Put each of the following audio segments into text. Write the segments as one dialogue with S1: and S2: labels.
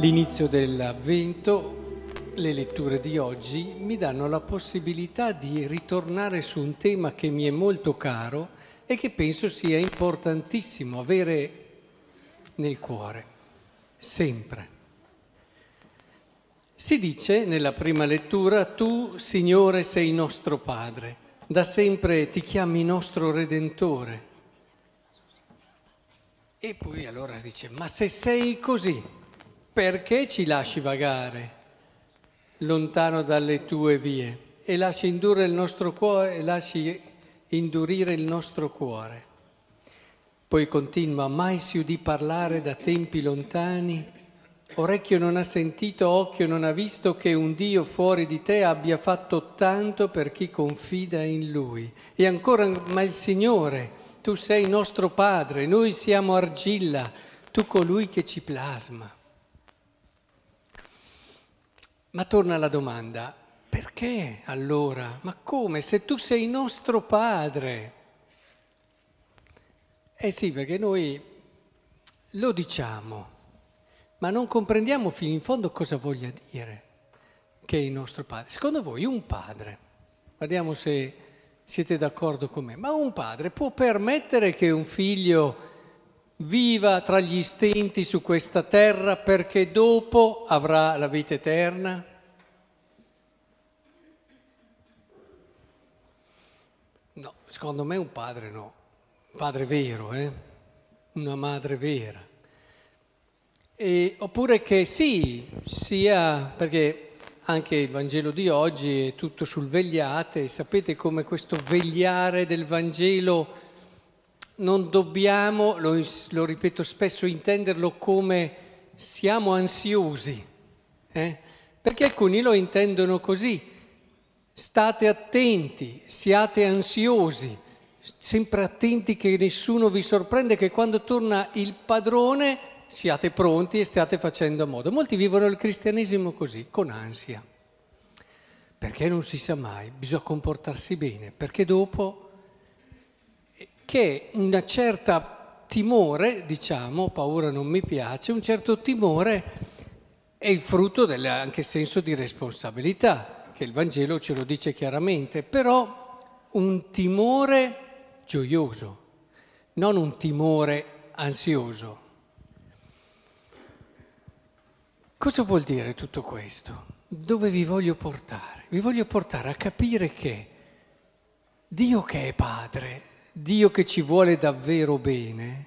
S1: L'inizio dell'avvento, le letture di oggi mi danno la possibilità di ritornare su un tema che mi è molto caro e che penso sia importantissimo avere nel cuore, sempre. Si dice nella prima lettura, tu Signore sei nostro Padre, da sempre ti chiami nostro Redentore. E poi allora dice, ma se sei così, perché ci lasci vagare lontano dalle tue vie e lasci indurre il nostro cuore e lasci indurire il nostro cuore? Poi continua, mai si udì parlare da tempi lontani Orecchio non ha sentito, occhio non ha visto che un Dio fuori di te abbia fatto tanto per chi confida in Lui. E ancora, ma il Signore, tu sei nostro Padre, noi siamo argilla, tu colui che ci plasma. Ma torna la domanda, perché allora? Ma come? Se tu sei nostro Padre? Eh sì, perché noi lo diciamo ma non comprendiamo fino in fondo cosa voglia dire che è il nostro padre. Secondo voi un padre, guardiamo se siete d'accordo con me, ma un padre può permettere che un figlio viva tra gli stenti su questa terra perché dopo avrà la vita eterna? No, secondo me un padre no, un padre vero, eh? una madre vera. E, oppure che sì, sia perché anche il Vangelo di oggi è tutto sul vegliate, sapete come questo vegliare del Vangelo non dobbiamo, lo, lo ripeto spesso, intenderlo come siamo ansiosi, eh? perché alcuni lo intendono così, state attenti, siate ansiosi, sempre attenti che nessuno vi sorprende, che quando torna il padrone siate pronti e stiate facendo a modo. Molti vivono il cristianesimo così, con ansia, perché non si sa mai, bisogna comportarsi bene, perché dopo che una certa timore, diciamo, paura non mi piace, un certo timore è il frutto del anche senso di responsabilità, che il Vangelo ce lo dice chiaramente, però un timore gioioso, non un timore ansioso. Cosa vuol dire tutto questo? Dove vi voglio portare? Vi voglio portare a capire che Dio che è Padre, Dio che ci vuole davvero bene,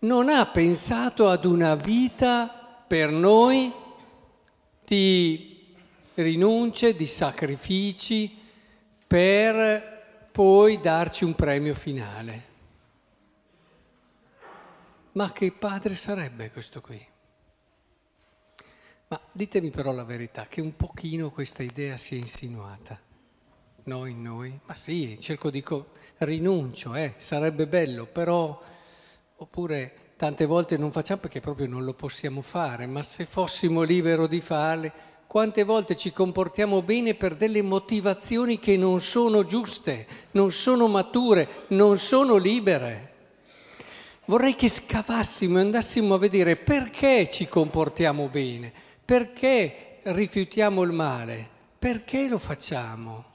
S1: non ha pensato ad una vita per noi di rinunce, di sacrifici, per poi darci un premio finale. Ma che padre sarebbe questo qui? Ma ditemi però la verità, che un pochino questa idea si è insinuata. No in noi? Ma sì, cerco di... Co- rinuncio, eh, sarebbe bello, però... Oppure tante volte non facciamo perché proprio non lo possiamo fare, ma se fossimo liberi di farle, quante volte ci comportiamo bene per delle motivazioni che non sono giuste, non sono mature, non sono libere. Vorrei che scavassimo e andassimo a vedere perché ci comportiamo bene perché rifiutiamo il male? Perché lo facciamo?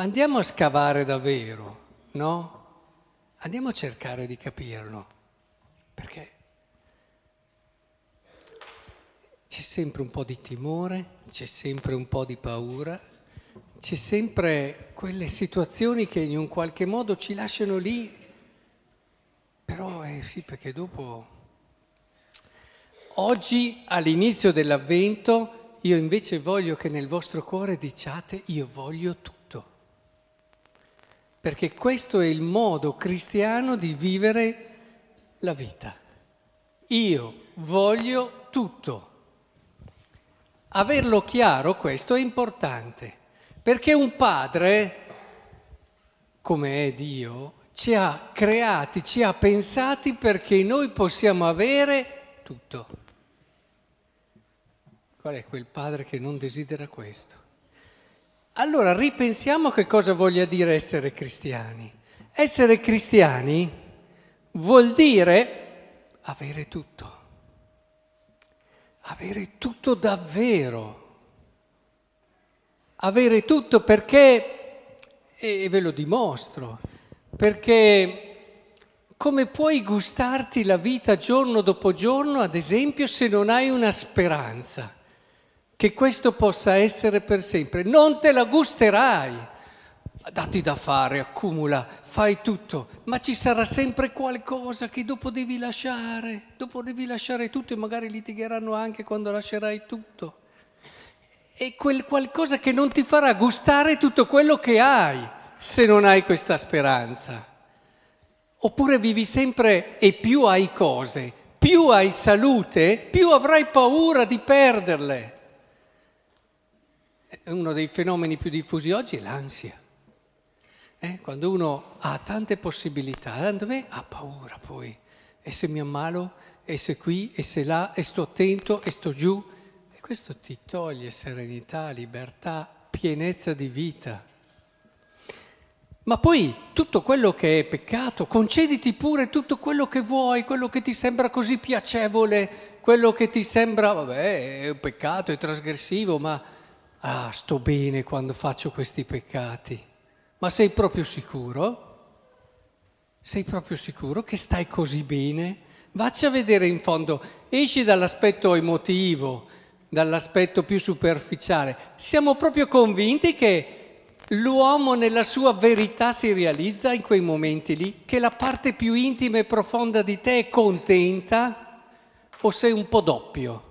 S1: Andiamo a scavare davvero, no? Andiamo a cercare di capirlo. Perché c'è sempre un po' di timore, c'è sempre un po' di paura, c'è sempre quelle situazioni che in un qualche modo ci lasciano lì, però eh, sì, perché dopo Oggi, all'inizio dell'avvento, io invece voglio che nel vostro cuore diciate io voglio tutto. Perché questo è il modo cristiano di vivere la vita. Io voglio tutto. Averlo chiaro questo è importante, perché un padre, come è Dio, ci ha creati, ci ha pensati perché noi possiamo avere tutto. Qual è quel padre che non desidera questo? Allora ripensiamo che cosa voglia dire essere cristiani. Essere cristiani vuol dire avere tutto. avere tutto davvero. Avere tutto perché, e ve lo dimostro, perché come puoi gustarti la vita giorno dopo giorno, ad esempio, se non hai una speranza che questo possa essere per sempre? Non te la gusterai dati da fare, accumula, fai tutto, ma ci sarà sempre qualcosa che dopo devi lasciare, dopo devi lasciare tutto e magari litigheranno anche quando lascerai tutto. E quel qualcosa che non ti farà gustare tutto quello che hai se non hai questa speranza. Oppure vivi sempre e più hai cose, più hai salute, più avrai paura di perderle. Uno dei fenomeni più diffusi oggi è l'ansia. Eh? Quando uno ha tante possibilità, tanto me ha paura poi. E se mi ammalo, e se qui, e se là, e sto attento, e sto giù. E questo ti toglie serenità, libertà, pienezza di vita. Ma poi tutto quello che è peccato, concediti pure tutto quello che vuoi, quello che ti sembra così piacevole, quello che ti sembra, vabbè, è un peccato, è trasgressivo, ma ah, sto bene quando faccio questi peccati. Ma sei proprio sicuro? Sei proprio sicuro che stai così bene? Vacci a vedere in fondo, esci dall'aspetto emotivo, dall'aspetto più superficiale. Siamo proprio convinti che l'uomo nella sua verità si realizza in quei momenti lì, che la parte più intima e profonda di te è contenta o sei un po' doppio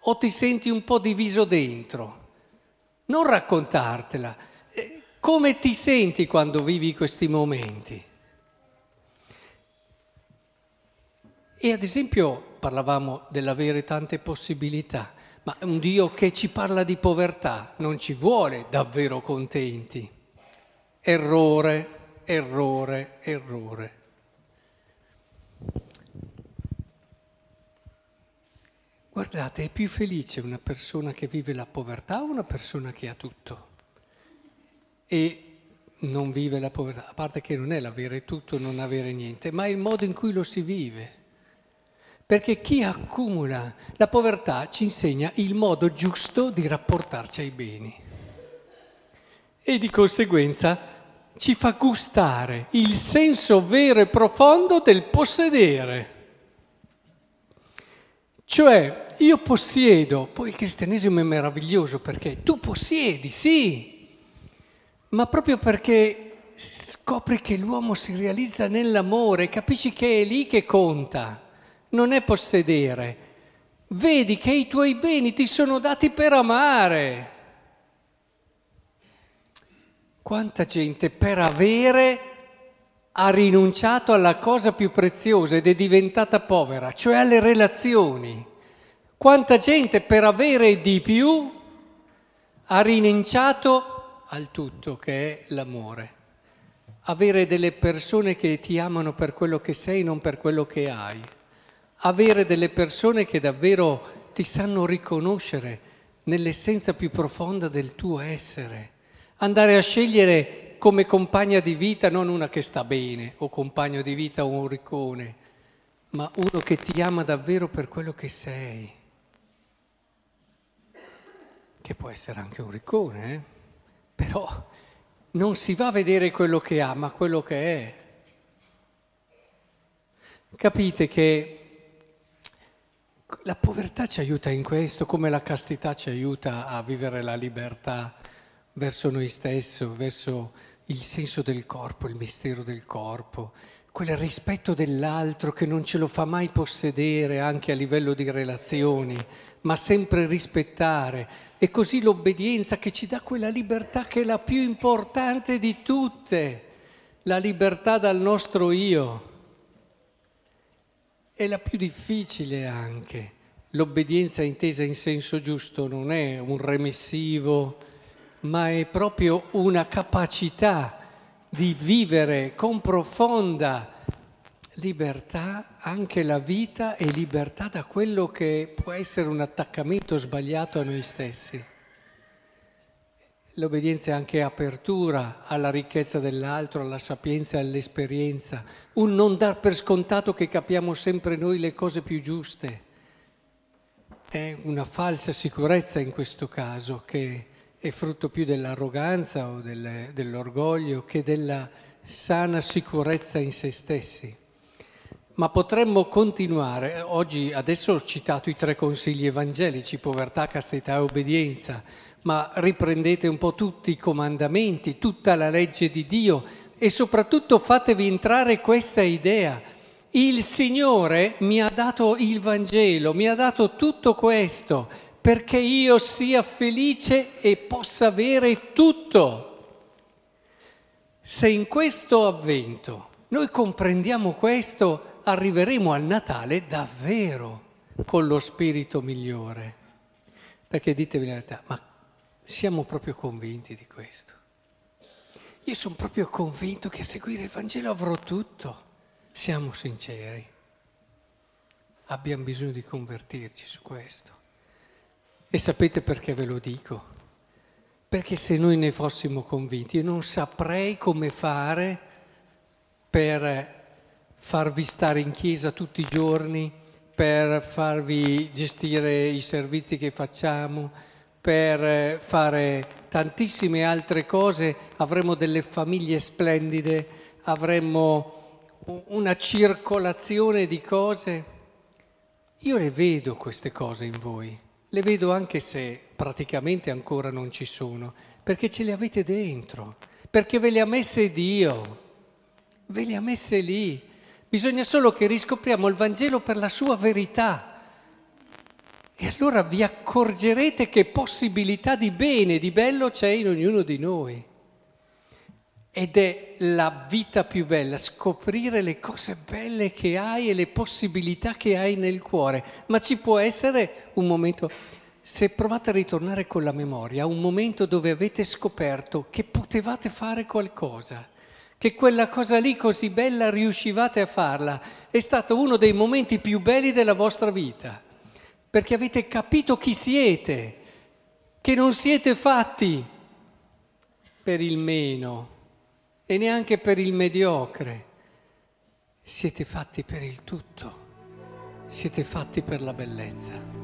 S1: o ti senti un po' diviso dentro. Non raccontartela, come ti senti quando vivi questi momenti? E ad esempio parlavamo dell'avere tante possibilità, ma un Dio che ci parla di povertà non ci vuole davvero contenti. Errore, errore, errore. Guardate, è più felice una persona che vive la povertà o una persona che ha tutto? e non vive la povertà, a parte che non è l'avere tutto, non avere niente, ma è il modo in cui lo si vive. Perché chi accumula la povertà ci insegna il modo giusto di rapportarci ai beni e di conseguenza ci fa gustare il senso vero e profondo del possedere. Cioè, io possiedo, poi il cristianesimo è meraviglioso perché tu possiedi, sì, ma proprio perché scopri che l'uomo si realizza nell'amore, capisci che è lì che conta, non è possedere. Vedi che i tuoi beni ti sono dati per amare. Quanta gente per avere ha rinunciato alla cosa più preziosa ed è diventata povera, cioè alle relazioni. Quanta gente per avere di più ha rinunciato al tutto che è l'amore. Avere delle persone che ti amano per quello che sei, non per quello che hai. Avere delle persone che davvero ti sanno riconoscere nell'essenza più profonda del tuo essere. Andare a scegliere come compagna di vita non una che sta bene o compagno di vita o un riccone, ma uno che ti ama davvero per quello che sei. Che può essere anche un riccone, eh? però non si va a vedere quello che ha, ma quello che è. Capite che la povertà ci aiuta in questo, come la castità ci aiuta a vivere la libertà verso noi stessi, verso il senso del corpo, il mistero del corpo, quel rispetto dell'altro che non ce lo fa mai possedere anche a livello di relazioni, ma sempre rispettare e così l'obbedienza che ci dà quella libertà che è la più importante di tutte, la libertà dal nostro io. È la più difficile anche. L'obbedienza intesa in senso giusto non è un remissivo, ma è proprio una capacità di vivere con profonda libertà anche la vita e libertà da quello che può essere un attaccamento sbagliato a noi stessi. L'obbedienza è anche apertura alla ricchezza dell'altro, alla sapienza all'esperienza, un non dar per scontato che capiamo sempre noi le cose più giuste. è una falsa sicurezza in questo caso, che è frutto più dell'arroganza o del, dell'orgoglio che della sana sicurezza in se stessi. Ma potremmo continuare, oggi adesso ho citato i tre consigli evangelici, povertà, castità e obbedienza, ma riprendete un po' tutti i comandamenti, tutta la legge di Dio e soprattutto fatevi entrare questa idea. Il Signore mi ha dato il Vangelo, mi ha dato tutto questo perché io sia felice e possa avere tutto. Se in questo avvento noi comprendiamo questo, arriveremo al Natale davvero con lo spirito migliore. Perché ditevi la verità, ma siamo proprio convinti di questo? Io sono proprio convinto che a seguire il Vangelo avrò tutto. Siamo sinceri. Abbiamo bisogno di convertirci su questo. E sapete perché ve lo dico? Perché se noi ne fossimo convinti, io non saprei come fare per farvi stare in chiesa tutti i giorni, per farvi gestire i servizi che facciamo, per fare tantissime altre cose, avremo delle famiglie splendide, avremmo una circolazione di cose. Io le vedo queste cose in voi, le vedo anche se praticamente ancora non ci sono, perché ce le avete dentro, perché ve le ha messe Dio, ve le ha messe lì. Bisogna solo che riscopriamo il Vangelo per la sua verità e allora vi accorgerete che possibilità di bene, di bello c'è in ognuno di noi. Ed è la vita più bella, scoprire le cose belle che hai e le possibilità che hai nel cuore. Ma ci può essere un momento, se provate a ritornare con la memoria, un momento dove avete scoperto che potevate fare qualcosa, che quella cosa lì così bella riuscivate a farla, è stato uno dei momenti più belli della vostra vita. Perché avete capito chi siete, che non siete fatti per il meno e neanche per il mediocre, siete fatti per il tutto, siete fatti per la bellezza.